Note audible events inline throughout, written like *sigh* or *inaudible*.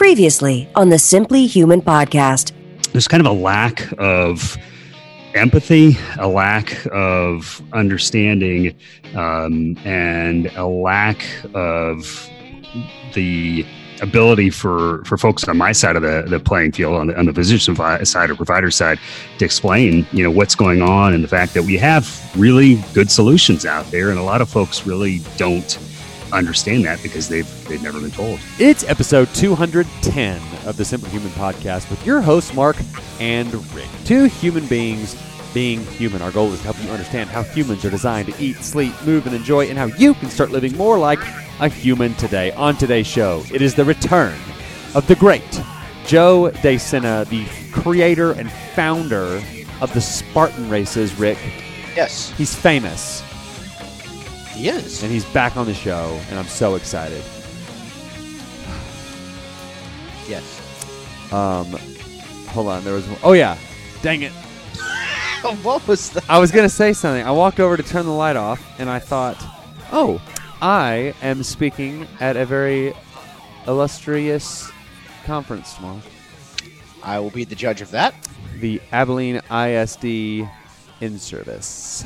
Previously on the Simply Human podcast. there's kind of a lack of empathy, a lack of understanding, um, and a lack of the ability for for folks on my side of the, the playing field on the, on the physician side or provider side to explain you know what's going on and the fact that we have really good solutions out there and a lot of folks really don't understand that because they've they've never been told It's episode 210 of the Simply Human Podcast with your hosts, Mark and Rick. Two human beings being human. Our goal is to help you understand how humans are designed to eat, sleep, move, and enjoy, and how you can start living more like a human today. On today's show, it is the return of the great Joe De Sena, the creator and founder of the Spartan races, Rick. Yes, He's famous, he is. and he's back on the show, and I'm so excited. Yes. Um, hold on, there was. Oh yeah, dang it! *laughs* what was that? I was gonna say something. I walked over to turn the light off, and I thought, oh, I am speaking at a very illustrious conference tomorrow. I will be the judge of that. The Abilene ISD in service.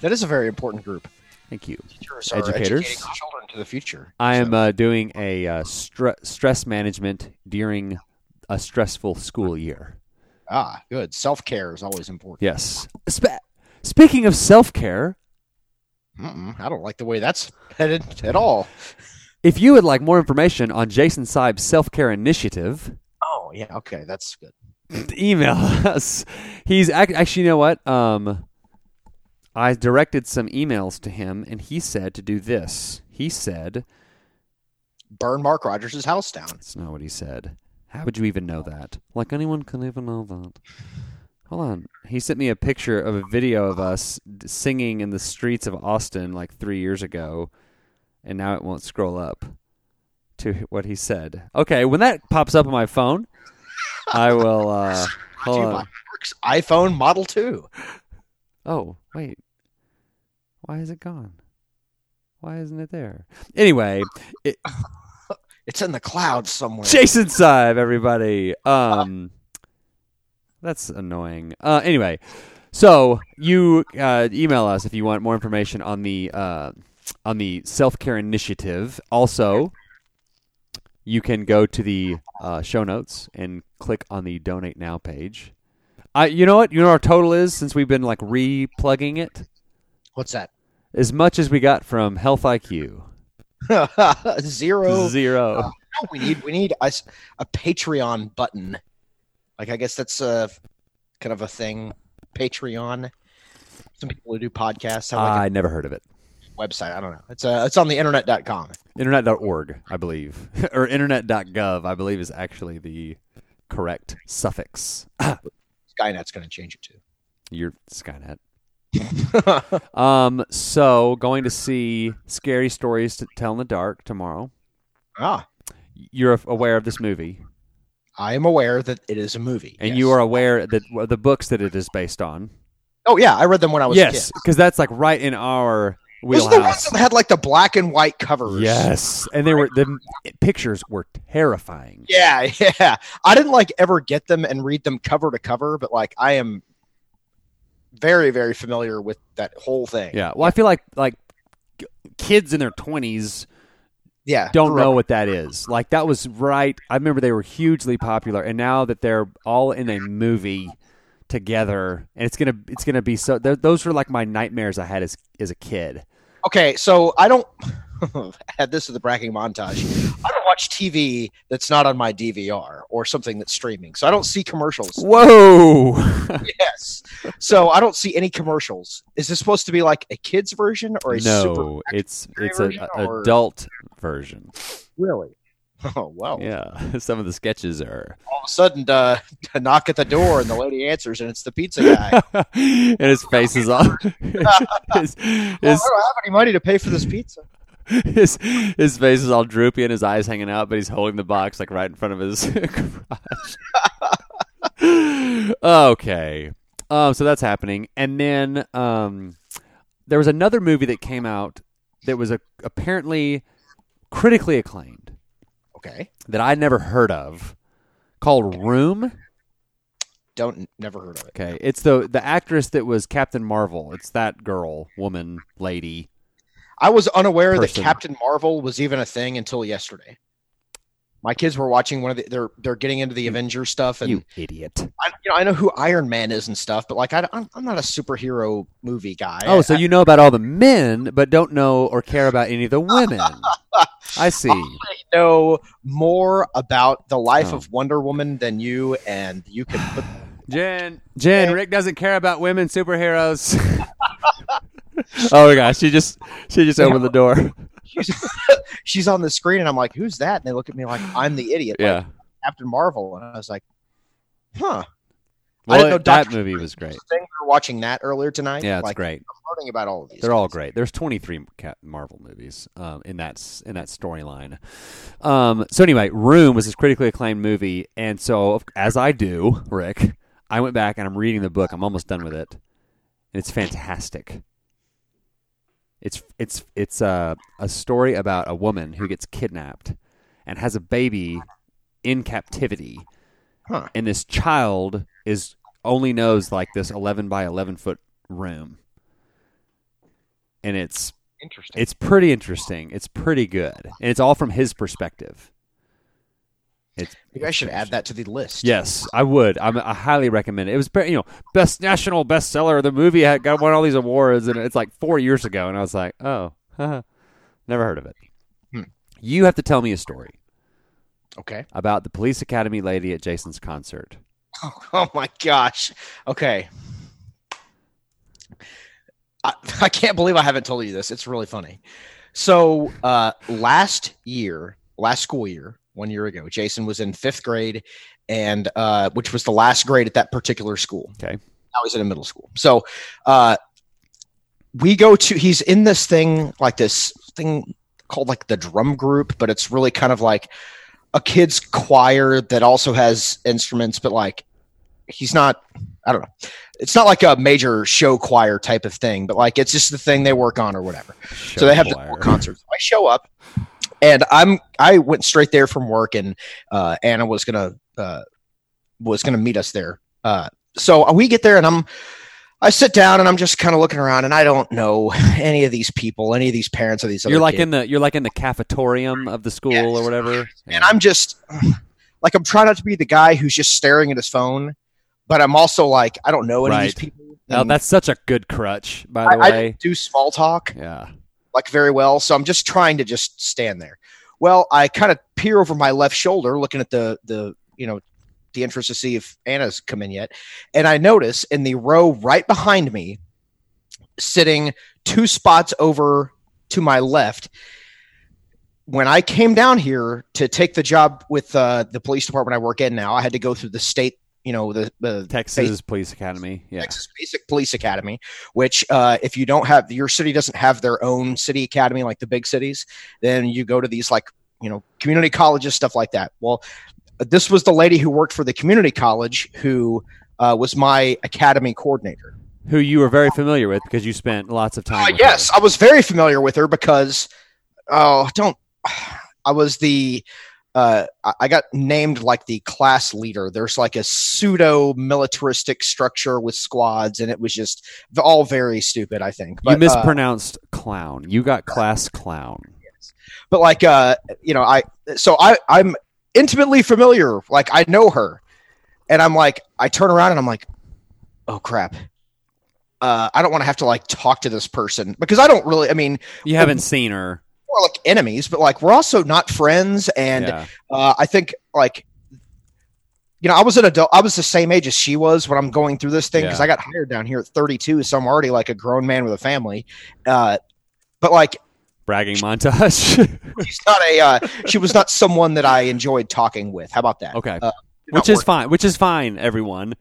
That is a very important group. Thank you. Teachers Educators. children to the future. I am So, uh, doing a uh, stre- stress management during a stressful school year. ah good. Self care is always important. Yes. Spe- speaking of self care, I don't like the way that's headed at all. If you would like more information on Jason Seib's self care initiative, Oh yeah, okay, that's good. *laughs* email us. He's ac- actually, you know what? Um, I directed some emails to him, and he said to do this. He said, Burn Mark Rogers' house down. "That's not what he said. How would you even know that? Like anyone can even know that." Hold on. He sent me a picture of a video of us singing in the streets of Austin like three years ago, and now it won't scroll up to what he said. Okay, when that pops up on my phone, I will. Uh, *laughs* hold on. iPhone Model Two. Oh, wait. Why is it gone? Why isn't it there? Anyway, it, *laughs* It's in the clouds somewhere. Jason Seib, everybody. Um, that's annoying. Uh, anyway, so you uh, email us if you want more information on the uh, on the self care initiative. Also, you can go to the uh, show notes and click on the donate now page. I, you know what? You know what our total is since we've been like re-plugging it. What's that? As much as we got from Health IQ. *laughs* Zero. Zero. No, we need we need a, a Patreon button. Like I guess that's a kind of a thing. Patreon. Some people who do podcasts have like I never heard of it. website. I don't know. It's uh, it's on the internet.com. Internet.org, I believe. *laughs* or internet.gov, I believe is actually the correct suffix. Skynet's going to change it too. Your Skynet. *laughs* Um, so going to see Scary Stories to Tell in the Dark tomorrow. ah, You're aware of this movie, I am aware that it is a movie. and yes. you are aware that the books that it is based on. Oh yeah, I read them when I was yes, because that's like right in our Those are the ones that had like the black and white covers. Yes, and they were the pictures were terrifying. Yeah, *laughs* yeah. I didn't like ever get them and read them cover to cover, but like I am very, very familiar with that whole thing. Yeah. Well, I feel like like kids in their twenties Yeah. don't grew know what that is. Like that was right. I remember they were hugely popular, and now that they're all in a movie together, and it's gonna it's gonna be so. Those were like my nightmares I had as as a kid. Okay, so I don't *laughs* add this to the bragging montage. I don't watch TV that's not on my DVR or something that's streaming. So I don't see commercials. Whoa! *laughs* yes. So I don't see any commercials. Is this supposed to be like a kids version or a super no, it's it's version a, a or- adult version. really? *laughs* Oh well. Yeah, some of the sketches are. All of a sudden, uh, a knock at the door and the lady answers, and it's the pizza guy. and his face is all. his, Well, his, I don't have any money to pay for this pizza. *laughs* his his face is all droopy and his eyes hanging out, but he's holding the box like right in front of his *laughs* garage. *laughs* okay, um, so that's happening, and then um, there was another movie that came out that was a, apparently critically acclaimed Okay. that I'd never heard of called Room. Don't never heard of it. Okay, it's the the actress that was Captain Marvel. It's that girl, woman, lady. I was unaware Person. that Captain Marvel was even a thing until yesterday. My kids were watching one of the they're they're getting into the Avengers stuff and You idiot! I, you know I know who Iron Man is and stuff, but like I, I'm I'm not a superhero movie guy. Oh, so I, you know about all the men, but don't know or care about any of the women. *laughs* I see. I know more about the life Oh. of Wonder Woman than you, and you can put *sighs* Jen, *laughs* Jen, Rick doesn't care about women superheroes. *laughs* *laughs* oh my gosh, she just she just opened the door. *laughs* she's, *laughs* she's on the screen, and I'm like, "Who's that?" And they look at me like I'm the idiot, like Yeah. Captain Marvel, and I was like, "Huh." Well, didn't know that Doctor movie was great. We were watching that earlier tonight. Yeah, it's like, great. I'm learning about all of these. They're all great. There's 23 Cap- Marvel movies um, in that in that storyline. Um, so anyway, Room was this critically acclaimed movie, and so as I do, Rick, I went back and I'm reading the book. I'm almost done with it, and it's fantastic. It's it's it's a a story about a woman who gets kidnapped and has a baby in captivity, Huh. and this child is only knows like this 11 by 11 foot room, and it's Interesting. it's pretty interesting. It's pretty good, and it's all from his perspective. It's Maybe I should add that to the list. Yes, I would. I'm, I highly recommend it. It was, you know, best national bestseller. The movie had got won all these awards, and it's like four years ago. And I was like, oh, haha, never heard of it. Hmm. You have to tell me a story Okay. about the police academy lady at Jason's concert. Oh *laughs* my gosh. Okay. I, *laughs* I can't believe I haven't told you this. It's really funny. So uh, last year, last school year, one year ago, Jason was in fifth grade, and uh, which was the last grade at that particular school. Okay. Now he's in a middle school. So uh, we go to. He's in this thing like this thing called like the drum group, but it's really kind of like a kids choir that also has instruments, but like he's not. I don't know. It's not like a major show choir type of thing, but like it's just the thing they work on or whatever. so they have the Choir. whole concerts. I show up, and I'm I went straight there from work, and uh, Anna was gonna uh, was gonna meet us there. Uh, so we get there, and I'm I sit down, and I'm just kind of looking around, and I don't know *laughs* any of these people, any of these parents of these. You're like kids. in the you're like in the cafetorium of the school Yes. or whatever. and I'm just *sighs* like I'm trying not to be the guy who's just staring at his phone, but I'm also like I don't know any of these people. And that's such a good crutch, by the I way. don't do small talk yeah. Like very well, so I'm just trying to just stand there. Well, I kind of peer over my left shoulder, looking at the the you know the entrance to see if Anna's come in yet, and I notice in the row right behind me, sitting two spots over to my left. When I came down here to take the job with uh, the police department I work in now, I had to go through the state, you know, the, the Texas Police Academy. Yeah. Texas Basic Police Academy, which uh, if you don't have your city doesn't have their own city academy like the big cities, then you go to these like you know community colleges stuff like that. Well, this was the lady who worked for the community college who uh, was my academy coordinator. Who you were very familiar with because you spent lots of time. Uh, yes, her. I was very familiar with her because oh, don't *sighs* I was the uh, I- got named like the class leader. There's like a pseudo militaristic structure with squads, and it was just all very stupid. I think, you but, uh, mispronounced clown. You got class clown. Yes. but like uh, you know, I so I I'm intimately familiar. Like I know her, and I'm like I turn around and I'm like, oh crap. Uh, I don't want to have to like talk to this person because I don't really. I mean, You haven't seen her. We're like enemies, but like we're also not friends. And yeah. uh, I think like you know, I was an adult. I was the same age as she was when I'm going through this thing because Yeah. I got hired down here at 32, so I'm already like a grown man with a family. Uh, but like Bragging montage. *laughs* she's not a uh, she was not someone that I enjoyed talking with. How about that? okay. Uh, which is fine. Which is fine, everyone.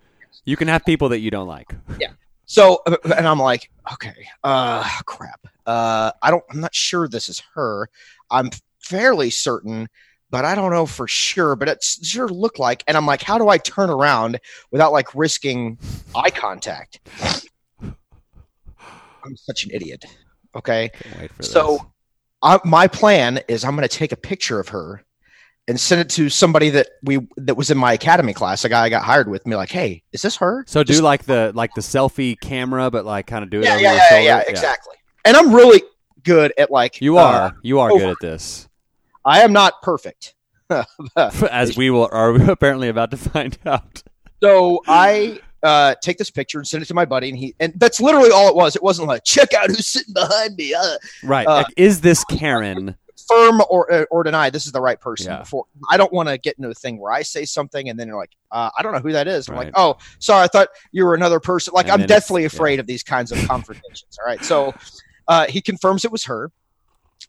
You can have people that you don't like. Yeah. So, uh, and I'm like, okay, uh, crap. Uh, I don't, I'm not sure this is her. I'm fairly certain, but I don't know for sure. But it sure looked like, and I'm like, how do I turn around without like risking eye contact? I'm such an idiot. Okay. Can't wait for So. I, my plan is I'm going to take a picture of her and send it to somebody that we that was in my academy class, a guy I got hired with. Me like, hey, is this her? So do like the like the selfie camera, but like kind of do it yeah, over yeah, your yeah, shoulder. yeah, exactly. And I'm really good at like You uh, are you are over. good at this, I am not perfect. *laughs* as we will are *laughs* apparently about to find out. So I uh, take this picture and send it to my buddy, and he and that's literally all it was. It wasn't like check out who's sitting behind me. Uh, Right? Uh, like, is this Karen? firm or uh, or deny this is the right person. Yeah. Before I don't want to get into a thing where I say something and then you're like, uh, I don't know who that is. I'm Right. like, oh, sorry, I thought you were another person. Like And I'm deathly afraid of these kinds of confrontations. All right, so uh, he confirms it was her.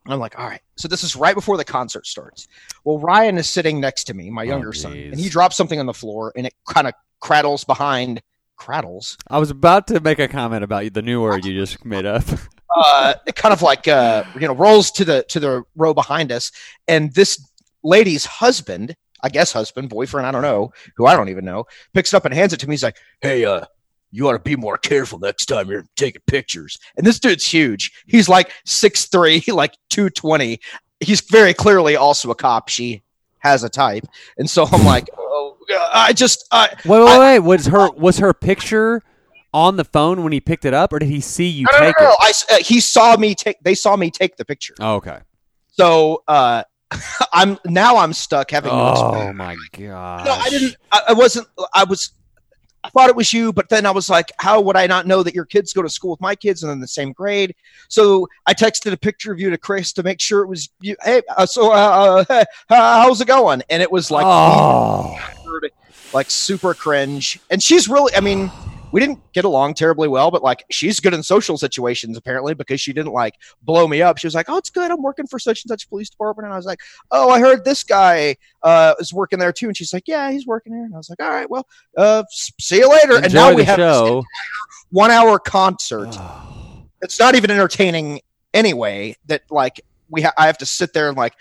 And I'm like, all right. So this is right before the concert starts. Well, Ryan is sitting next to me, my younger son, and he drops something on the floor, and it kind of crattles behind. Crattles. I was about to make a comment about the new word you just made up. *laughs* uh, it kind of like uh, you know rolls to the to the row behind us, and this lady's husband, I guess husband, boyfriend, I don't know, who I don't even know, picks it up and hands it to me. He's like, "Hey, uh, you ought to be more careful next time you're taking pictures." And this dude's huge. He's like six three, *laughs* like two twenty. He's very clearly also a cop. She has a type, and so I'm like, "Oh, I just." I, Wait, wait, wait. Was her was her picture on the phone when he picked it up, or did he see you no, take no, no. it? I uh, he saw me take. They saw me take the picture. Oh, okay. So uh, *laughs* I'm now I'm stuck having. Oh my god. No, I didn't. I, I wasn't. I was. Thought it was you, but then I was like, "How would I not know that your kids go to school with my kids and in the same grade?" So I texted a picture of you to Chris to make sure it was you. Hey, uh, so uh, uh, *laughs* how's it going? And it was like, oh. like super cringe. And she's really. I mean, we didn't get along terribly well, but like she's good in social situations apparently because she didn't like blow me up. She was like, "Oh, it's good. I'm working for such and such police department." And I was like, "Oh, I heard this guy uh, is working there too." And she's like, "Yeah, he's working here." And I was like, "All right, well, uh, see you later." and now we have show. *laughs* one hour concert. *sighs* It's not even entertaining anyway. That like we ha- I have to sit there and like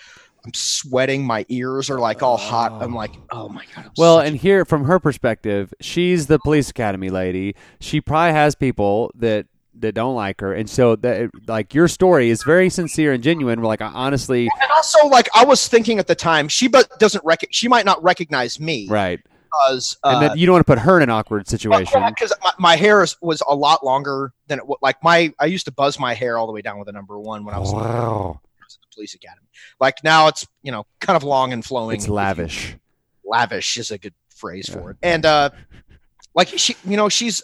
I'm sweating. My ears are like all hot. I'm like, oh my god. I'm Well, and here from her perspective, she's the police academy lady. She probably has people that that don't like her, and so that like your story is very sincere and genuine. We're like honestly, and also like I was thinking at the time, she but doesn't rec- she might not recognize me right? because uh, And then you don't want to put her in an awkward situation. because my, my hair is, was a lot longer than it wa- like my I used to buzz my hair all the way down with a number one when I was Wow, police academy. Like now it's you know kind of long and flowing. it's lavish. Lavish is a good phrase Yeah. for it. And uh, like she, you know, she's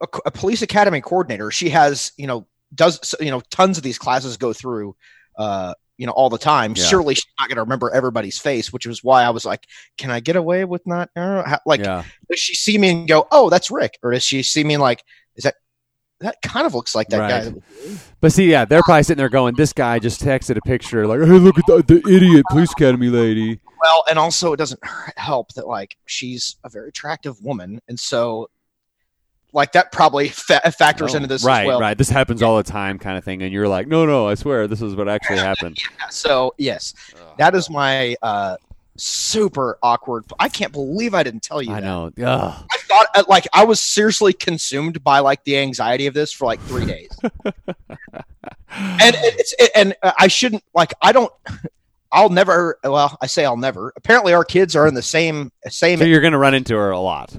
a, a police academy coordinator. She has you know does you know tons of these classes go through. Uh, you know, all the time. Yeah. Surely she's not going to remember everybody's face, which was why I was like, "Can I get away with not?" Uh, like, yeah, does she see me and go, "Oh, that's Rick," or does she see me and like, "Is that that kind of looks like that Right. guy?" but see, yeah, they're probably sitting there going, "This guy just texted a picture, like, hey, look at the, the idiot police academy lady." Well, and also it doesn't *laughs* help that like she's a very attractive woman, and so like that probably fa- factors Oh, into this right, as well. right. This happens all the time, kind of thing, and you're like, "No, no, I swear, this is what actually *laughs* happened." So yes, that is my uh, super awkward. I can't believe I didn't tell you. I that. know. Ugh. I thought uh, like I was seriously consumed by like the anxiety of this for like three *laughs* days, and it's it, and uh, I shouldn't like I don't. I'll never. Well, I say I'll never. Apparently, our kids are in the same same. So you're going to run into her a lot.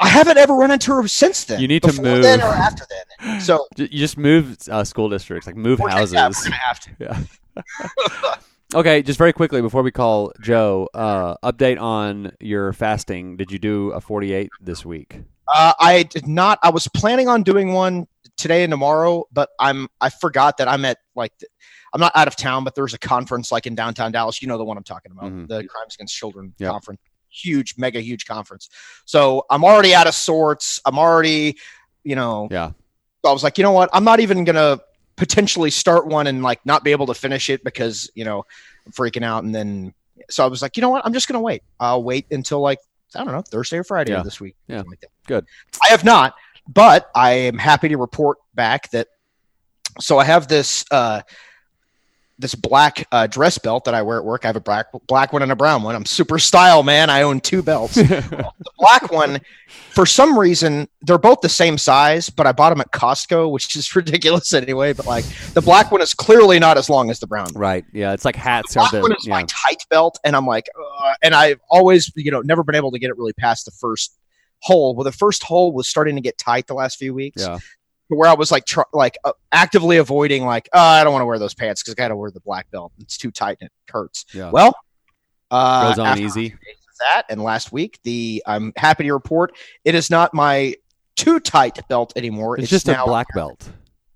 I haven't ever run into her since then. You need to move. then or after then. So You just move uh, school districts, like move houses. yeah, we're gonna have to. Yeah. *laughs* okay, just very quickly before we call Joe, uh, update on your fasting. Did you do a 48 this week? Uh, I did not. I was planning on doing one today and tomorrow, but I'm. I forgot that I'm at like. I'm not out of town, but there's a conference like in downtown Dallas. You know the one I'm talking about, Mhm. the Crimes Against Children Yep. conference. Huge, mega huge conference. So I'm already out of sorts. I'm already, you know. Yeah. I was like, you know what? I'm not even gonna potentially start one and like not be able to finish it because you know I'm freaking out. And then so I was like, you know what? I'm just gonna wait. I'll wait until like I don't know Thursday or Friday Yeah. of this week. Yeah. like. Good. I have not, but I am happy to report back that. So I have this. Uh, this black uh, dress belt that I wear at work. I have a black black one and a brown one. I'm super style, man. I own two belts. *laughs* the black one, for some reason, they're both the same size, but I bought them at Costco, which is *laughs* ridiculous anyway. But like the black one is clearly not as long as the brown. one. Right. Yeah. It's like hats The are black the one is yeah. my tight belt, and I'm like, uh, and I've always, you know, never been able to get it really past the first hole. Well, the first hole was starting to get tight the last few weeks yeah. Where I was like, tr- like uh, actively avoiding, like, oh, I don't want to wear those pants because I got to wear the black belt. It's too tight and it hurts. Yeah. Well, uh, Goes on easy. that and last week, the I'm happy to report it is not my too tight belt anymore. It's, It's, just now a black belt.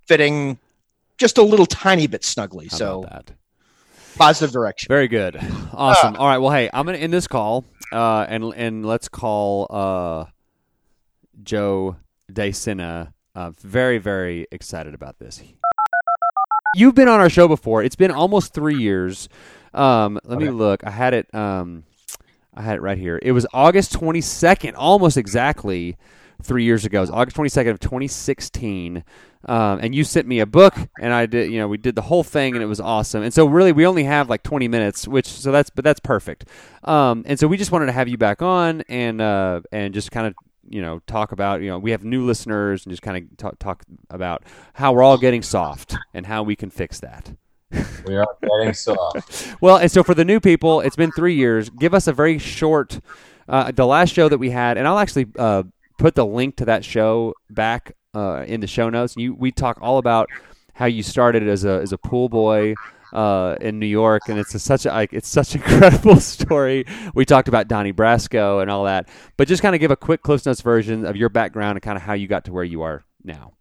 fitting just a little tiny bit snugly. How so positive direction. Very good. Awesome. All right. Well, hey, I'm gonna end this call, uh, and and let's call uh, Joe De Sena. Uh, very very excited about this. You've been on our show before. It's been almost three years. Um, let me look. I had it. Um, I had it right here. It was August 22nd, almost exactly three years ago. It was August 22nd of 2016. Um, and you sent me a book, and I did. You know, we did the whole thing, and it was awesome. And so, really, we only have like 20 minutes, which so that's but that's perfect. Um, and so, we just wanted to have you back on and uh, and just kind of you know talk about you know we have new listeners and just kind of talk talk about how we're all getting soft and how we can fix that. *laughs* We are getting soft. Well, and so for the new people, it's been three years. Give us a very short, uh, the last show that we had, and I'll actually uh, put the link to that show back uh, in the show notes. You, we talk all about how you started as a as a pool boy uh, in New York, and it's a, such a like, it's such an *laughs* incredible story. We talked about Donnie Brasco and all that, but just kind of give a quick Cliff Notes version of your background and kind of how you got to where you are now.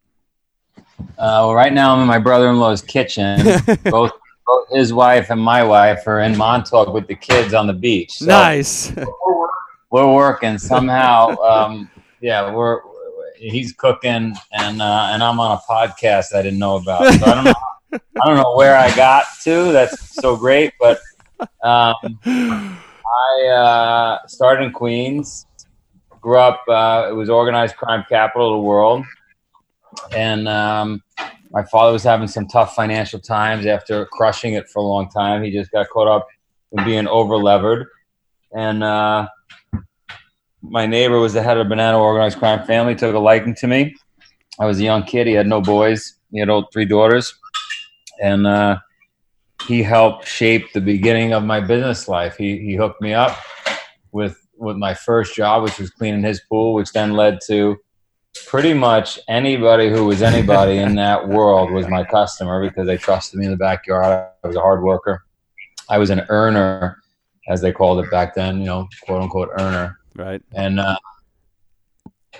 Uh, well, right now I'm in my brother-in-law's kitchen. *laughs* both, both his wife and my wife are in Montauk with the kids on the beach. So nice. We're working somehow. Um, yeah, we're he's cooking and uh, and I'm on a podcast I didn't know about. So I don't know. *laughs* I don't know where I got to. That's so great, but um, I uh, started in Queens. Grew up. Uh, it was organized crime capital of the world, and um, my father was having some tough financial times after crushing it for a long time. He just got caught up in being over levered, and uh, my neighbor was the head of a Bonanno organized crime family. Took a liking to me. I was a young kid. He had no boys. He had all three daughters, and uh, he helped shape the beginning of my business life. He he hooked me up with with my first job, which was cleaning his pool, which then led to pretty much anybody who was anybody in that *laughs* world was my customer because they trusted me in the backyard. I was a hard worker. I was an earner, as they called it back then, you know, quote unquote earner. Right. And uh,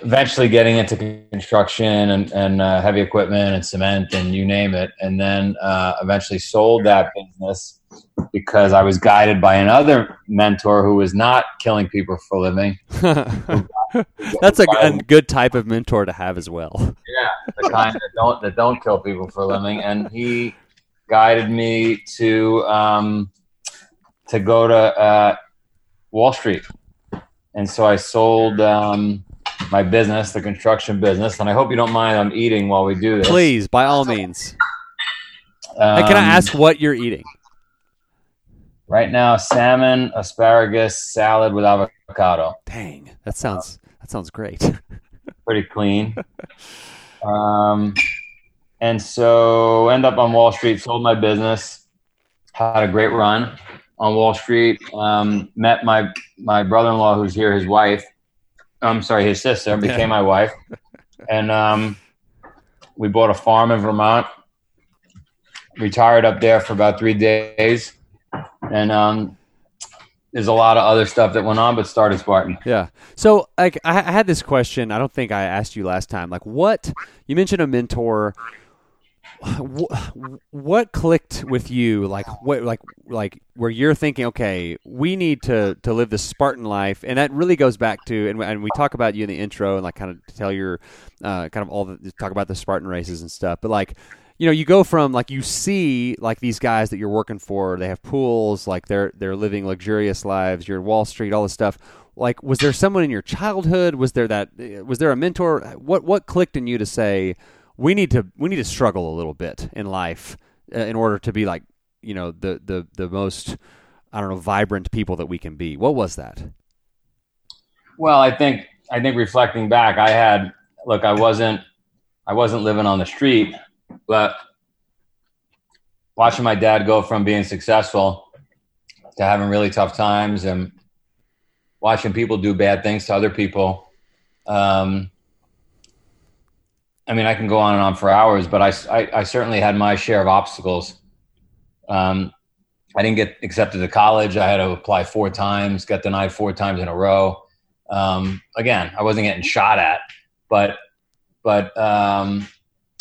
eventually getting into construction and, and uh, heavy equipment and cement and you name it. And then uh, eventually sold that business because I was guided by another mentor who was not killing people for a living. *laughs* That's a, a good type of mentor to have as well. Yeah, the kind that don't that don't kill people for a living, and he guided me to um, to go to uh, Wall Street, and so I sold um, my business, the construction business, and I hope you don't mind I'm eating while we do this. Please, by all means. Um, Hey, can I ask what you're eating? right now? Salmon, asparagus, salad with avocado. Dang, that sounds that sounds great. *laughs* pretty clean. um, and so end up on Wall Street, sold my business, had a great run on Wall Street. Um, met my my brother-in-law, who's here, his wife. I'm sorry, his sister became my wife, and um, we bought a farm in Vermont. Retired up there for about three days, and um, there's a lot of other stuff that went on, but started Spartan. Yeah. So, like, I, I had this question. I don't think I asked you last time. Like, what you mentioned a mentor. Wh- What clicked with you? Like, what, like, like, where you're thinking, okay, we need to to live this Spartan life, and that really goes back to, and, and we talk about you in the intro, and like, kind of tell your, uh, kind of all the talk about the Spartan races and stuff. But like, you know, you go from like you see like these guys that you're working for, they have pools, like they're they're living luxurious lives. You're at Wall Street, all this stuff. Like, was there someone in your childhood? Was there that? Was there a mentor? What what clicked in you to say we need to we need to struggle a little bit in life uh, in order to be like you know the the the most I don't know vibrant people that we can be. What was that? Well, I think I think reflecting back, I had look, I wasn't I wasn't living on the street, but watching my dad go from being successful to having really tough times and watching people do bad things to other people. Um, I mean, I can go on and on for hours, but I, I, I certainly had my share of obstacles. Um, I didn't get accepted to college. I had to apply four times, got denied four times in a row. Um, again, I wasn't getting shot at, but but um,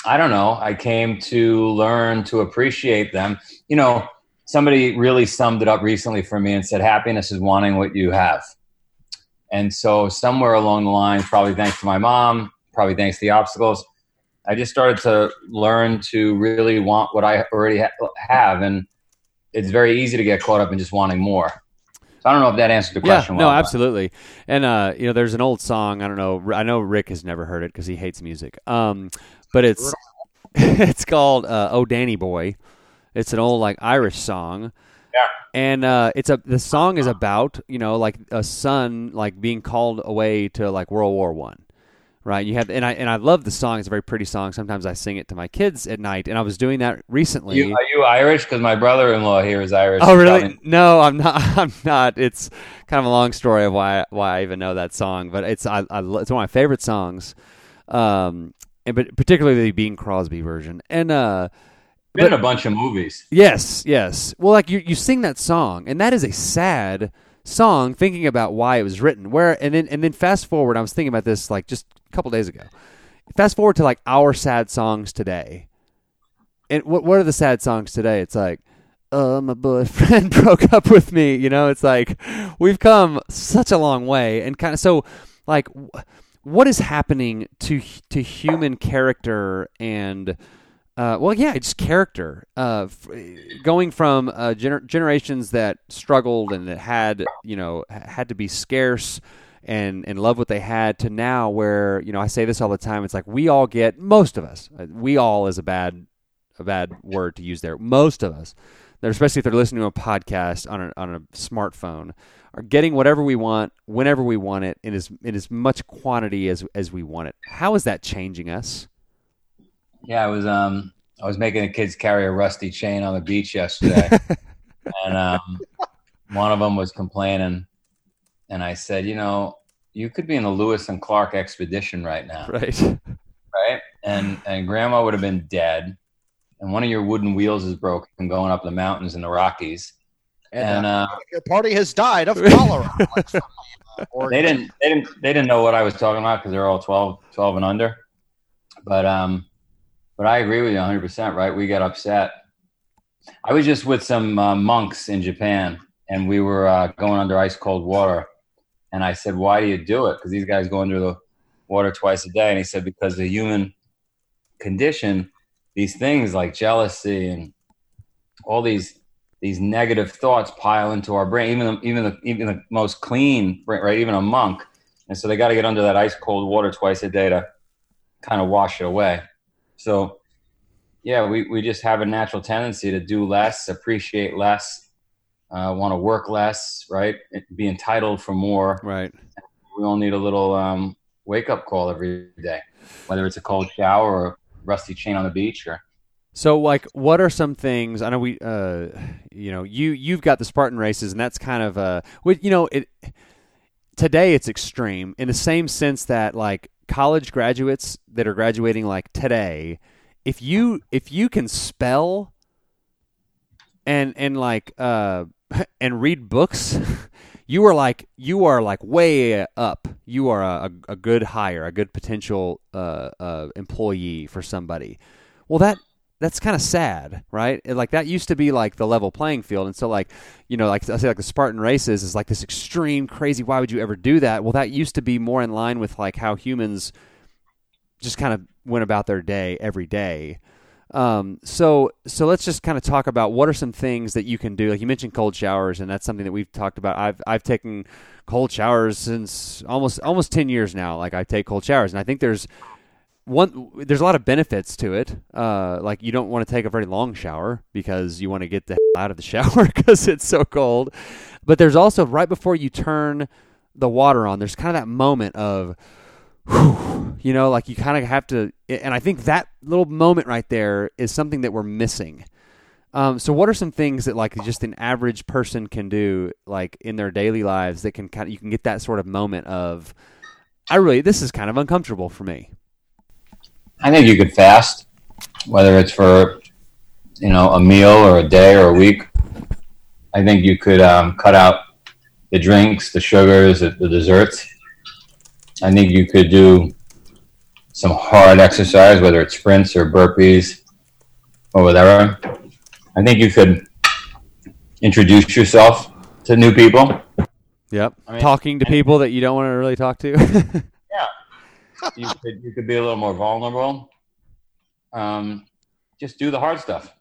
I don't know. I came to learn to appreciate them. You know, somebody really summed it up recently for me and said, "Happiness is wanting what you have." And so, somewhere along the line, probably thanks to my mom, probably thanks to the obstacles, I just started to learn to really want what I already ha- have, and it's very easy to get caught up in just wanting more. So I don't know if that answered the question. Yeah, no, well, absolutely. And uh, you know, there's an old song. I don't know. I know Rick has never heard it because he hates music. Um, but it's *laughs* it's called uh, "Oh Danny Boy." It's an old like Irish song. Yeah. And uh, it's a the song is about you know like a son like being called away to like World War One, right? You have and I and I love the song. It's a very pretty song. Sometimes I sing it to my kids at night, and I was doing that recently. You, are you Irish? Because my brother-in-law here is Irish. Oh, really? No, I'm not. *laughs* I'm not. It's kind of a long story of why why I even know that song, but it's I, I it's one of my favorite songs, um, and but particularly the Bing Crosby version. And uh, Been in a bunch of movies. yes, yes. Well, like you you sing that song, and that is a sad song. Thinking about why it was written, where and then and then fast forward. I was thinking about this like just a couple days ago. Fast forward to like our sad songs today. And what what are the sad songs today? It's like, uh, my boyfriend *laughs* broke up with me. You know, it's like we've come such a long way, and kind of so like, wh- what is happening to to human character and uh, well, yeah, just character. Uh, f- going from uh, gener- generations that struggled and that had, you know, had to be scarce and and love what they had to now, where you know, I say this all the time. It's like we all get most of us. uh, We all is a bad a bad word to use there. Most of us, especially if they're listening to a podcast on a on a smartphone, are getting whatever we want whenever we want it in as in as much quantity as as we want it. How is that changing us? Yeah, I was um I was making the kids carry a rusty chain on the beach yesterday, *laughs* and um, one of them was complaining, and I said, you know, you could be in the Lewis and Clark expedition right now, Right. right? And and Grandma would have been dead, and one of your wooden wheels is broken and going up the mountains in the Rockies, and uh, Your party has died of cholera. like from, uh, *laughs* they didn't they didn't they didn't know what I was talking about because they're all 12, 12 and under. But um, but I agree with you 100. percent Right? We got upset. I was just with some uh, monks in Japan, and we were uh, going under ice cold water. And I said, "Why do you do it?" Because these guys go under the water twice a day. And he said, "Because the human condition, these things like jealousy and all these these negative thoughts pile into our brain. Even the, even the even the most clean, right? Even a monk, and so they got to get under that ice cold water twice a day to kind of wash it away. So, yeah, we we just have a natural tendency to do less, appreciate less, uh, want to work less, right? Be entitled for more. Right. We all need a little um, wake up call every day, whether it's a cold shower or a rusty chain on the beach or So, like, what are some things? I know we, uh, you know, you you've got the Spartan races, and that's kind of uh, with you know, it today it's extreme in the same sense that like college graduates that are graduating like today, if you if you can spell and and like uh *laughs* and read books. *laughs* You are like you are like way up. You are a, a, good hire, a good potential uh, uh, employee for somebody. Well, that that's kind of sad, right? Like that used to be like the level playing field, and so like you know, like I say, like the Spartan races is like this extreme, crazy. Why would you ever do that? Well, that used to be more in line with like how humans just kind of went about their day every day. Um, so so let's just kind of talk about what are some things that you can do. Like you mentioned cold showers, and that's something that we've talked about. I've I've taken cold showers since almost almost ten years now. Like I take cold showers, and I think there's one there's a lot of benefits to it. Uh, like you don't want to take a very long shower because you want to get the hell *laughs* out of the shower *laughs* because it's so cold. But there's also right before you turn the water on, there's kind of that moment of, whew, *sighs* you know, like you kind of have to. And I think that little moment right there is something that we're missing. Um, so what are some things that like just an average person can do like in their daily lives that can kind of you can get that sort of moment of I really this is kind of uncomfortable for me. I think you could fast, whether it's for you know a meal or a day or a week. I think you could um, cut out the drinks, the sugars, the, the desserts. I think you could do some hard exercise, whether it's sprints or burpees or whatever. I think you could introduce yourself to new people. Yep. I mean- Talking to people that you don't want to really talk to. *laughs* You could you could be a little more vulnerable. Um, just do the hard stuff.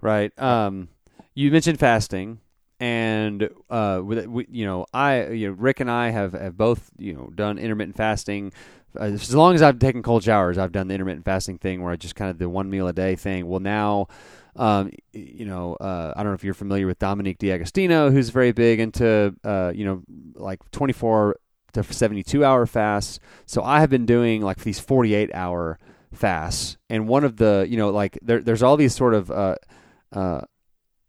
right. Um, you mentioned fasting, and uh, with, we, you know, I, you know, Rick and I have, have both, you know, done intermittent fasting. As long as I've taken cold showers, I've done the intermittent fasting thing where I just kind of the one meal a day thing. Well, now, um, you know, uh, I don't know if you're familiar with Dominic D'Agostino, who's very big into, uh, you know, like 24 to 72 hour fasts. So I have been doing like these 48 hour fasts, and one of the, you know, like there, there's all these sort of uh, uh,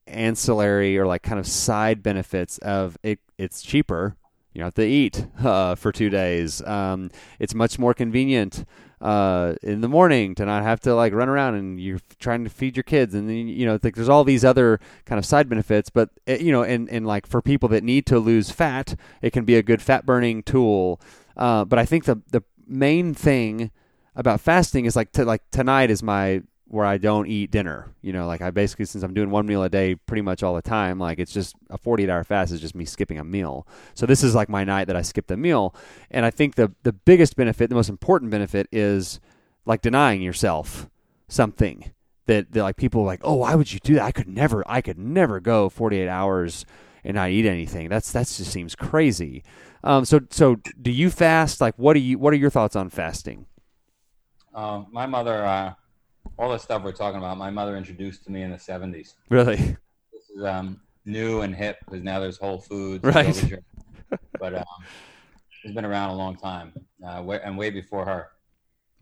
ancillary or like kind of side benefits of it. It's cheaper. You don't have to eat uh, for two days. Um, it's much more convenient uh, in the morning to not have to like run around and you're trying to feed your kids and then you know like there's all these other kind of side benefits but uh, you know and, and like for people that need to lose fat it can be a good fat burning tool uh, but i think the the main thing about fasting is like to, like tonight is my where I don't eat dinner. You know, like I basically since I'm doing one meal a day pretty much all the time, like it's just a 48 hour fast is just me skipping a meal. So this is like my night that I skipped a meal. And I think the the biggest benefit, the most important benefit is like denying yourself something that, that like people are like, "Oh, why would you do that? I could never I could never go 48 hours and not eat anything. That's that just seems crazy." Um, so so do you fast? Like what do you what are your thoughts on fasting? Uh, my mother, uh, all the stuff we're talking about, my mother introduced to me in the '70s. Really? This is um, new and hip because now there's Whole Foods, Right. *laughs* But um, it's been around a long time, uh, way, and way before her.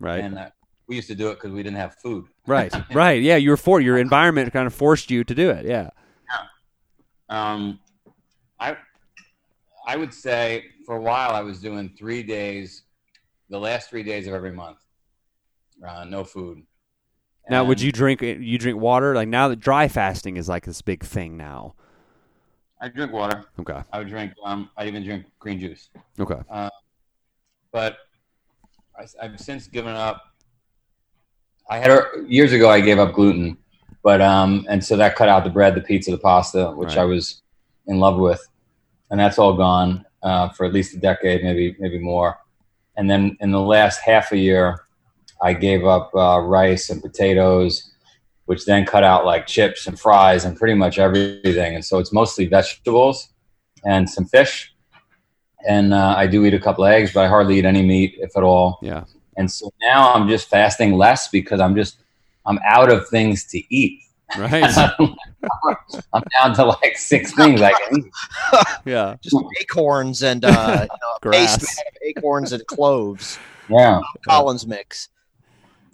Right. And uh, we used to do it because we didn't have food. Right, *laughs* right. Yeah, you were for your environment kind of forced you to do it. Yeah. Um, I I would say for a while I was doing three days, the last three days of every month, uh, no food. Now, would you drink you drink water? Like now that dry fasting is like this big thing now. I drink water. Okay. I would drink. Um, I even drink green juice. Okay. but I, I've since given up. I had years ago. I gave up gluten, but um, and so that cut out the bread, the pizza, the pasta, which Right. I was in love with, and that's all gone uh, for at least a decade, maybe maybe more. And then in the last half a year, I gave up uh, rice and potatoes, which then cut out like chips and fries and pretty much everything. And so it's mostly vegetables and some fish and uh, I do eat a couple of eggs, but I hardly eat any meat, if at all. Yeah. And so now I'm just fasting less because I'm just I'm out of things to eat. Right. *laughs* I'm down to like six things I can eat. *laughs* yeah. Just acorns and uh, you know, *laughs* Grass. acorns and cloves. Yeah, Collins mix.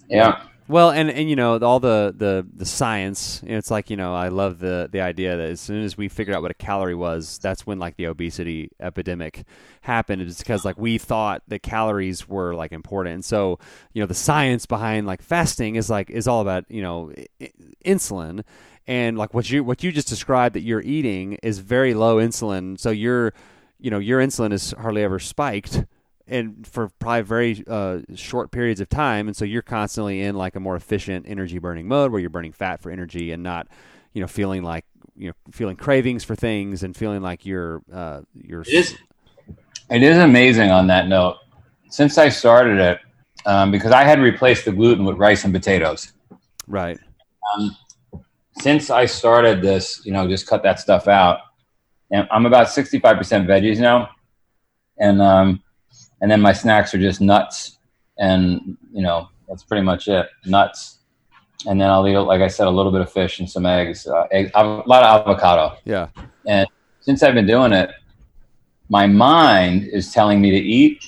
Yeah. Well, and and you know all the the the science. It's like you know I love the the idea that as soon as we figured out what a calorie was, that's when like the obesity epidemic happened. It's because like we thought that calories were like important. And so you know the science behind like fasting is like is all about you know i- insulin. And like what you what you just described that you're eating is very low insulin. So your you know your insulin is hardly ever spiked and for probably very uh, short periods of time, and so you're constantly in like a more efficient energy burning mode where you're burning fat for energy and not, you know, feeling like you know feeling cravings for things and feeling like you're uh, you're It is. It is amazing on that note. Since I started it, um, because I had replaced the gluten with rice and potatoes. right, um, since I started this, you know, just cut that stuff out. And I'm about 65% veggies now. And, um, and then my snacks are just nuts and you know that's pretty much it. Nuts, and then I'll eat, like I said, a little bit of fish and some eggs. Uh, egg, a lot of avocado. Yeah. And since I've been doing it, my mind is telling me to eat.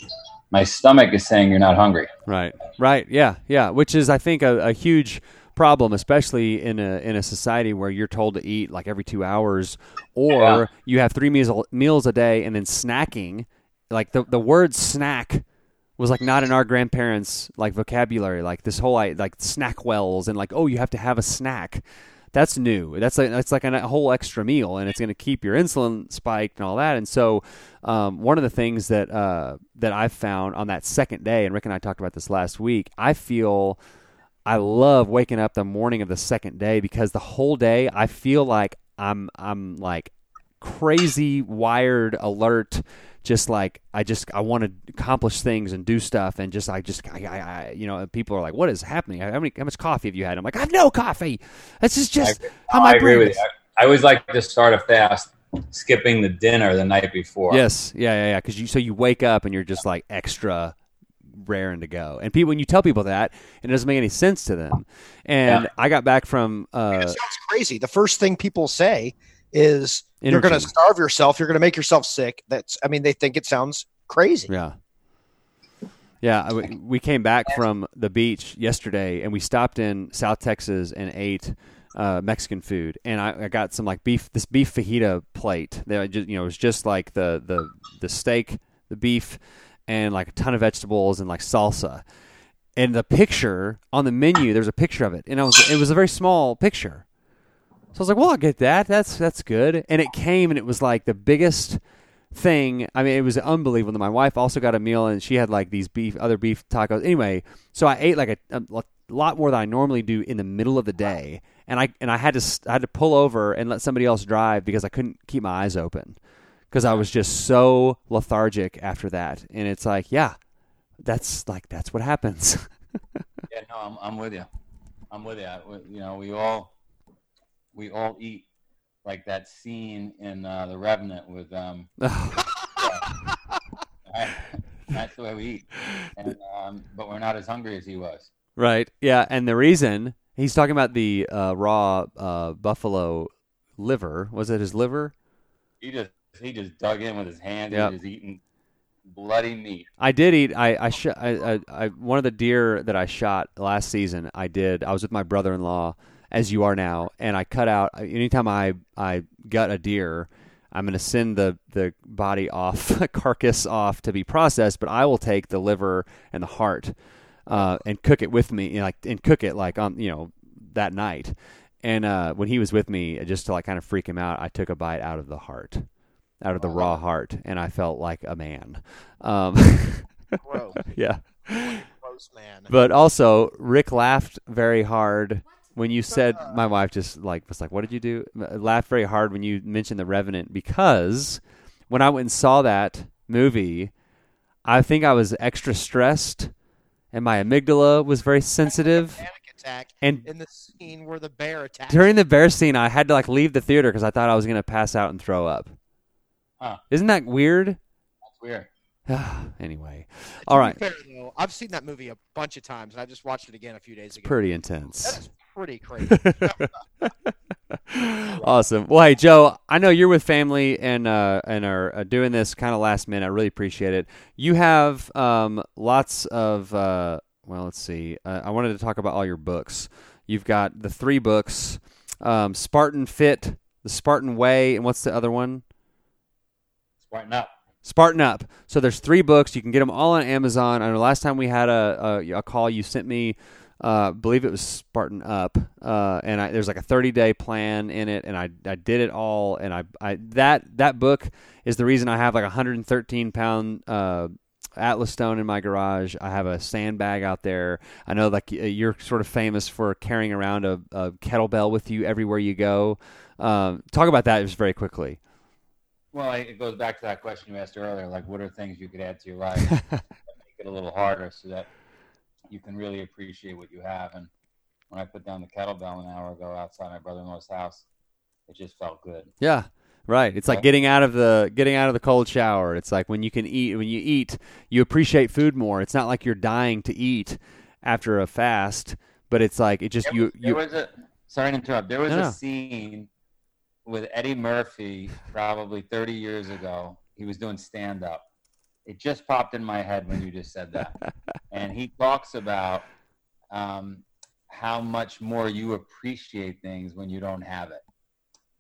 My stomach is saying you're not hungry. Right. Right. Yeah. Yeah. Which is, I think, a, a huge problem, especially in a in a society where you're told to eat like every two hours, or Yeah. you have three meals meals a day, and then snacking. Like the the word snack was like not in our grandparents' like vocabulary. Like this whole like, SnackWell's and like oh you have to have a snack. That's new. That's like that's like a whole extra meal, and it's going to keep your insulin spiked and all that. And so, um, one of the things that uh, that I've found on that second day, and Rick and I talked about this last week, I feel I love waking up the morning of the second day because the whole day I feel like I'm I'm like crazy wired alert just like I just I want to accomplish things and do stuff and just I just I, I, I you know people are like what is happening how many how much coffee have you had I'm like I have no coffee this is just how my I agree brain with is. you. I, I always like to start a fast, skipping the dinner the night before. Yes, yeah, yeah, yeah. Because you so you wake up and you're just like extra raring to go. And people, when you tell people that, it doesn't make any sense to them. And Yeah. I got back from it uh, sounds crazy. The first thing people say is you're going to starve yourself. You're going to make yourself sick. That's, I mean, they think it sounds crazy. yeah. Yeah, I- we- we came back from the beach yesterday, and we stopped in South Texas and ate uh, Mexican food. And I, I got some like beef, this beef fajita plate. That I just, you know, it was just like the the the steak, the beef, and like a ton of vegetables and like salsa. And the picture on the menu, there's a picture of it, and I was it was a very small picture. So I was like, well, I'll get that. That's that's good. And it came, and it was like the biggest thing. I mean, it was unbelievable. My wife also got a meal, and she had like these beef, other beef tacos. Anyway, so I ate like a, a lot more than I normally do in the middle of the day, and I and I had to I had to pull over and let somebody else drive because I couldn't keep my eyes open because I was just so lethargic after that. And it's like, yeah, that's like that's what happens. *laughs* Yeah, no, I'm, I'm with you. I'm with you. You know, we all we all eat like that scene in uh, The Revenant with um. *laughs* I- that's the way we eat, and um, but we're not as hungry as he was. Right. Yeah, and the reason he's talking about the uh, raw uh, buffalo liver was it his liver? He just he just dug in with his hand Yep. He was eating bloody meat. I did eat. I I, sh- I, I I one of the deer that I shot last season. I did. I was with my brother-in-law, as you are now, and I cut out. Anytime I I gut a deer, I'm going to send the the body off, *laughs* carcass off to be processed. But I will take the liver and the heart, uh, and cook it with me, you know, like and cook it like on you know that night. And uh, when he was with me, just to like kind of freak him out, I took a bite out of the heart, out of the raw heart, and I felt like a man. Um, *laughs* yeah. gross man. But also, Rick laughed very hard when you said, my wife just like was like, "What did you do?" Uh, laughed very hard when you mentioned the Revenant because when I went and saw that movie, I think I was extra stressed, and my amygdala was very sensitive. Panic attack And in the scene where the bear attacked. during the bear scene, I had to like leave the theater because I thought I was going to pass out and throw up. Huh. Isn't that weird? That's weird. *sighs* anyway, To all be fair, though, I've seen that movie a bunch of times, and I just watched it again a few days ago. pretty That intense. Is pretty crazy. *laughs* awesome. Well, hey Joe, I know you're with family and uh, and are uh, doing this kind of last minute. I really appreciate it. You have um, lots of uh, well, let's see. Uh, I wanted to talk about all your books. You've got the three books: um, Spartan Fit, The Spartan Way, and what's the other one? Spartan up. Spartan Up. So there's three books. You can get them all on Amazon. I know last time we had a a, a call, you sent me, uh, I believe it was Spartan Up, uh, and I, there's like a 30 day plan in it, and I, I did it all, and I, I that that book is the reason I have like a 113 pound. Uh, Atlas stone in my garage. I have a sandbag out there. I know like you're sort of famous for carrying around a, a kettlebell with you everywhere you go. Um, talk about that just very quickly. Well, it goes back to that question you asked earlier. Like, what are things you could add to your life *laughs* make it a little harder so that you can really appreciate what you have? And when I put down the kettlebell an hour ago outside my brother-in-law's house, it just felt good. Yeah. Right. It's like getting out of the getting out of the cold shower. It's like when you can eat when you eat, you appreciate food more. It's not like you're dying to eat after a fast, but it's like it just There you there you was a sorry to interrupt. There was No, no. a scene with Eddie Murphy probably 30 years ago. He was doing stand up. It just popped in my head when you just said that. *laughs* and he talks about um, how much more you appreciate things when you don't have it.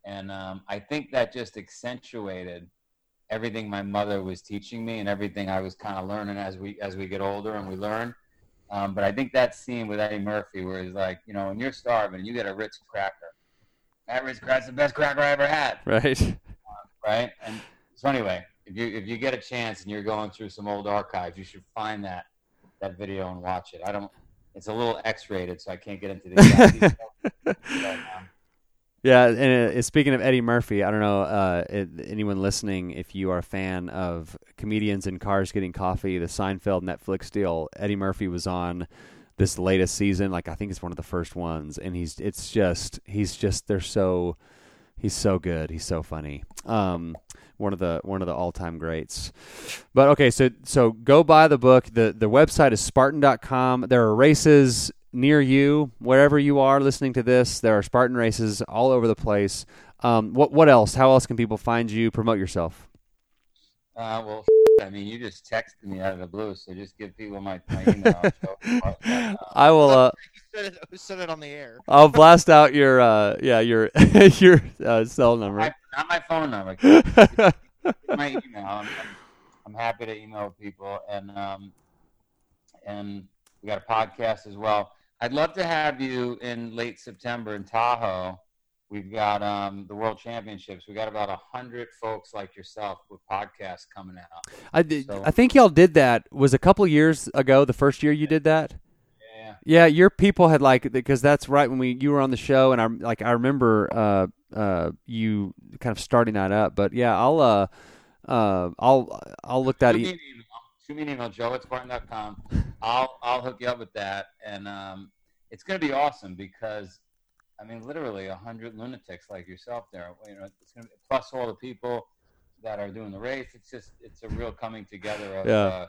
And um, I think that just accentuated everything my mother was teaching me and everything I was kind of learning as we as we get older and we learn. Um, but I think that scene with Eddie Murphy, where he's like, you know, when you're starving and you get a Ritz cracker, that Ritz cracker's the best cracker I ever had, right. right? And so anyway, if you if you get a chance and you're going through some old archives, you should find that that video and watch it. I don't. It's a little X-rated, so I can't get into the *laughs* exact details. But, Yeah, and uh, speaking of Eddie Murphy, I don't know uh, it, anyone listening if you are a fan of comedians in cars getting coffee, the Seinfeld Netflix deal. Eddie Murphy was on this latest season, like I think it's one of the first ones, and he's it's just he's just they're so he's so good, he's so funny. Um, one of the one of the all time greats. But okay, so so go buy the book. the The website is Spartan.com. There are races near you, wherever you are listening to this. There are Spartan races all over the place. Um, what what else? How else can people find you? Promote yourself. uh, well, I mean, you just texted me out of the blue, so just give people my, my email. *laughs* I will. Uh, Who said it, who said it on the air? I'll blast out your uh, yeah your *laughs* your uh, cell number. my, not my phone number. My email. I'm, I'm happy to email people, and um, and we got a podcast as well. I'd love to have you in late September in Tahoe. We've got um, the World Championships. We got about a hundred folks like yourself with podcasts coming out. I did, So- I think y'all did that. Was a couple years ago the first year you did that. Yeah, Yeah, your people had like because that's right when we you were on the show, and I like I remember uh uh you kind of starting that up. But yeah, I'll uh uh I'll I'll look that. E- email. Shoot me an email, joe at Spartan.com. I'll I'll hook you up with that, and um, it's gonna be awesome because I mean, literally a hundred lunatics like yourself there. You know, it's gonna be, plus all the people that are doing the race. It's just it's a real coming together of Yeah. uh,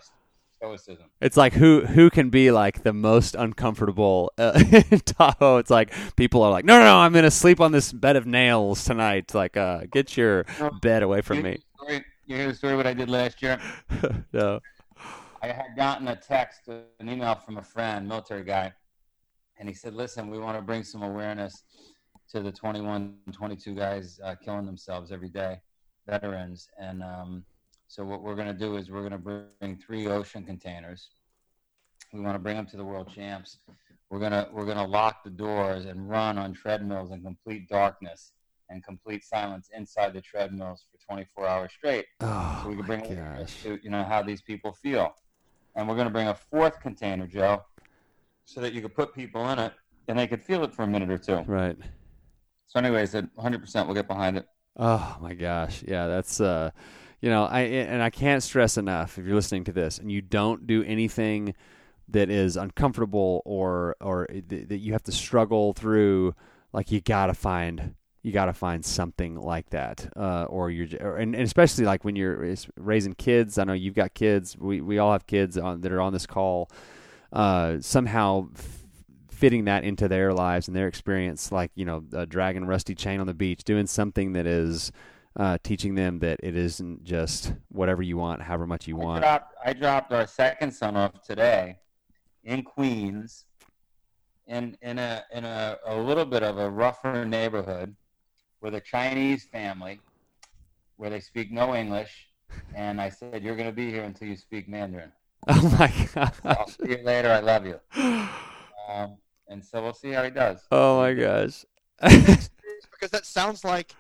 stoicism. it's like who who can be like the most uncomfortable uh, *laughs* in Tahoe. It's like people are like, no, no, no, I'm gonna sleep on this bed of nails tonight. Like, uh, get your bed away from you me. Story, you hear the story what I did last year? *laughs* no. I had gotten a text, an email from a friend, military guy, and he said, "Listen, we want to bring some awareness to the 21, 22 guys uh, killing themselves every day, veterans, and um, so what we're going to do is we're going to bring three ocean containers. We want to bring them to the world champs. We're gonna we're gonna lock the doors and run on treadmills in complete darkness and complete silence inside the treadmills for 24 hours straight." Oh so we can bring to you know how these people feel. And we're going to bring a fourth container, Joe, so that you could put people in it and they could feel it for a minute or two. Right. So, anyways, at 100%, we'll get behind it. Oh my gosh, yeah, that's uh, you know, I and I can't stress enough if you're listening to this and you don't do anything that is uncomfortable or or th- that you have to struggle through, like you gotta find you gotta find something like that, uh, or you're or, and, and especially like when you're raising kids. I know you've got kids. We we all have kids on that are on this call. Uh, somehow. F- fitting that into their lives and their experience, like you know, uh, dragging rusty chain on the beach, doing something that is uh, teaching them that it isn't just whatever you want, however much you I want. dropped, I dropped our second son off today in Queens in, in, a, in a, a little bit of a rougher neighborhood with a Chinese family where they speak no English. And I said, You're going to be here until you speak Mandarin. *laughs* Oh my god! I'll see you later. I love you. Um, and so we'll see how he does. Oh my gosh! *laughs* because that sounds like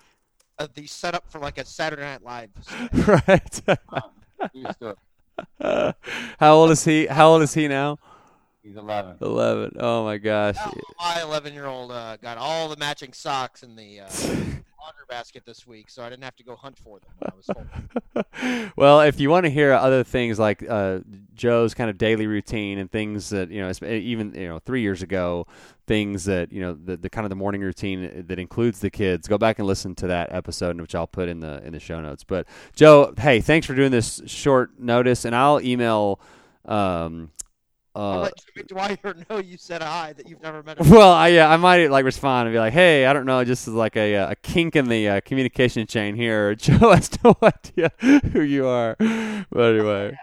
uh, the setup for like a Saturday Night Live. *laughs* right. Used to it. how old is he? How old is he now? He's 11. Eleven. Oh my gosh! Oh, my 11 year old uh, got all the matching socks in the uh, *laughs* laundry basket this week, so I didn't have to go hunt for them when I was home. *laughs* well, if you want to hear other things like uh, Joe's kind of daily routine and things that you know, even you know, three years ago, things that you know, the, the kind of the morning routine that includes the kids, go back and listen to that episode, which I'll put in the in the show notes. But Joe, hey, thanks for doing this short notice, and I'll email. Um, I'll uh, let Jimmy Dwyer *laughs* know you said hi that you've never met him. well, I, yeah, I might like respond and be like, "Hey, I don't know, just like a uh, a kink in the uh, communication chain here. *laughs* Joe has no idea who you are." But anyway,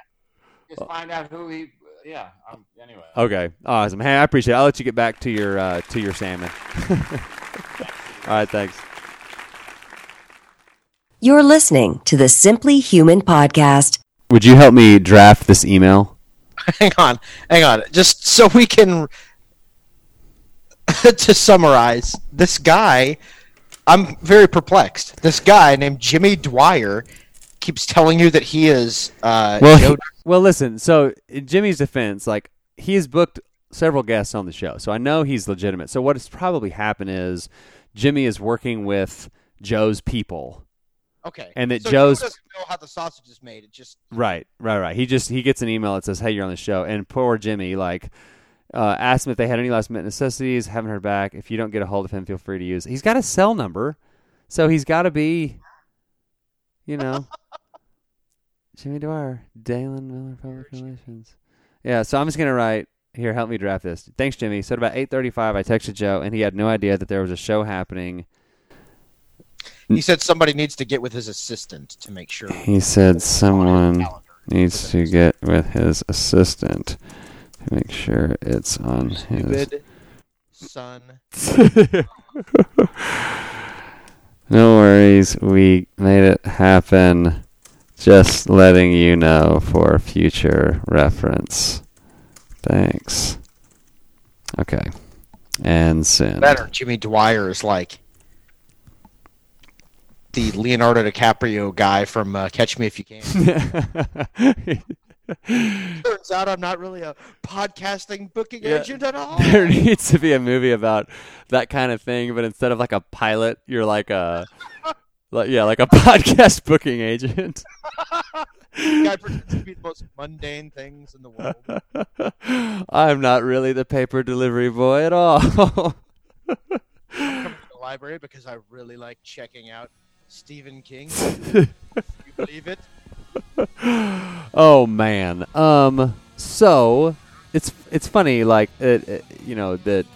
Just find out who he. Yeah. Um, anyway. okay, awesome. Hey, I appreciate. it. I'll let you get back to your uh, to your salmon. *laughs* All right, thanks. You're listening to the Simply Human podcast. Would you help me draft this email? *laughs* hang on, hang on. Just so we can *laughs* to summarize, this guy, I'm very perplexed. This guy named Jimmy Dwyer keeps telling you that he is uh, Well, Joe- he- well, listen. So, in Jimmy's defense, like he has booked several guests on the show, so I know he's legitimate. So, what has probably happened is Jimmy is working with Joe's people. Okay, and that so Joe's- Joe doesn't know how the sausage is made. It just Right, right, right. He just he gets an email that says, "Hey, you're on the show," and poor Jimmy like uh, asked him if they had any last minute necessities. Haven't heard back. If you don't get a hold of him, feel free to use. He's got a cell number, so he's got to be, you know, *laughs* Jimmy Dwyer, Dalen Miller Public Relations. Yeah, so I'm just gonna write here. Help me draft this. Thanks, Jimmy. So at about 8:35, I texted Joe, and he had no idea that there was a show happening. He said somebody needs to get with his assistant to make sure. He said someone needs to get with his assistant to make sure it's on his. Stupid son. *laughs* no worries, we made it happen. Just letting you know for future reference. Thanks. Okay. And send. Better, Jimmy Dwyer is like the Leonardo DiCaprio guy from uh, Catch Me If You Can. *laughs* Turns out I'm not really a podcasting booking Yeah. agent at all. *laughs* there needs to be a movie about that kind of thing, but instead of like a pilot, you're like a like yeah, like a *laughs* podcast booking agent. guy pretends to be the most mundane things in the world. I'm not really the paper delivery boy at all. I come to the library because I really like checking out Stephen King. *laughs* you believe it? oh man. Um so it's it's funny like it, it- you know that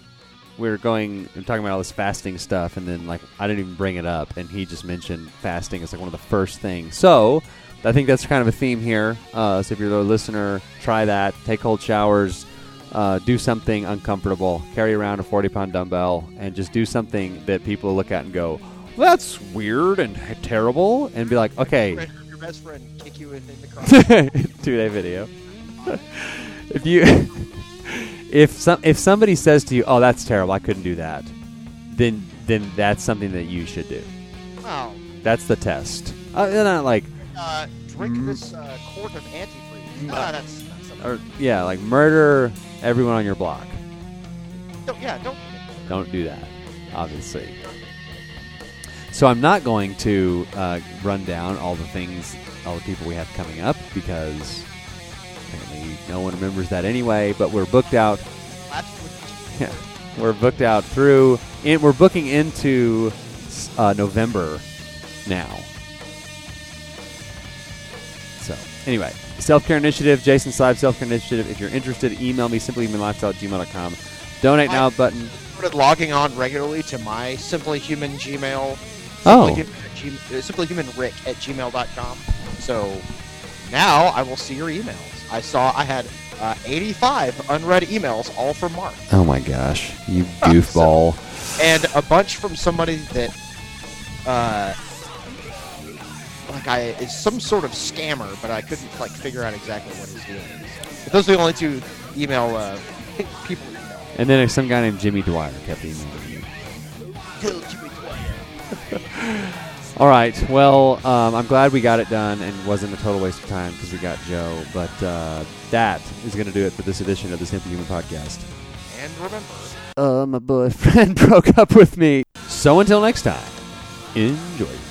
we are going and talking about all this fasting stuff and then like I didn't even bring it up and he just mentioned fasting as like one of the first things. So I think that's kind of a theme here. Uh, so if you're a listener, try that. Take cold showers. Uh, do something uncomfortable. Carry around a 40 pound dumbbell and just do something that people look at and go, "That's weird and terrible," and be like, "Okay, your best friend kick you in, in the crotch. two day video. *laughs* if you *laughs* if some if somebody says to you, "Oh, that's terrible. I couldn't do that," then then that's something that you should do. oh, That's the test. Uh, they're not like uh, drink Mm-hmm. this uh, quart of antifreeze. Ah, that's, that's or yeah, like murder everyone on your block. Don't, yeah, don't. Don't do that, obviously. So I'm not going to uh, run down all the things, all the people we have coming up because apparently no one remembers that anyway. But we're booked out *laughs* Yeah, we're booked out through, and we're booking into uh, November now. So, anyway, Self Care Initiative, Jason Seib Self Care Initiative. If you're interested, email me simply gmail.com. Donate now button. started logging on regularly to my Simply Human Gmail. Oh. Simply Human, at uh, simplyhumanrick at gmail.com. So now I will see your emails. I saw I had uh, 85 unread emails, all from Mark, Oh my gosh, you *laughs* goofball. and a bunch from somebody that, uh, like I is some sort of scammer, but I couldn't like figure out exactly what his deal is. But those are the only two email uh, *laughs* people. email. and then some guy named Jimmy Dwyer kept emailing *laughs* All right. Well, um, I'm glad we got it done and wasn't a total waste of time because we got Joe. But uh, that is going to do it for this edition of the Simply Human Podcast. And remember. Uh, my boyfriend *laughs* broke up with me. So until next time, Enjoy yourself.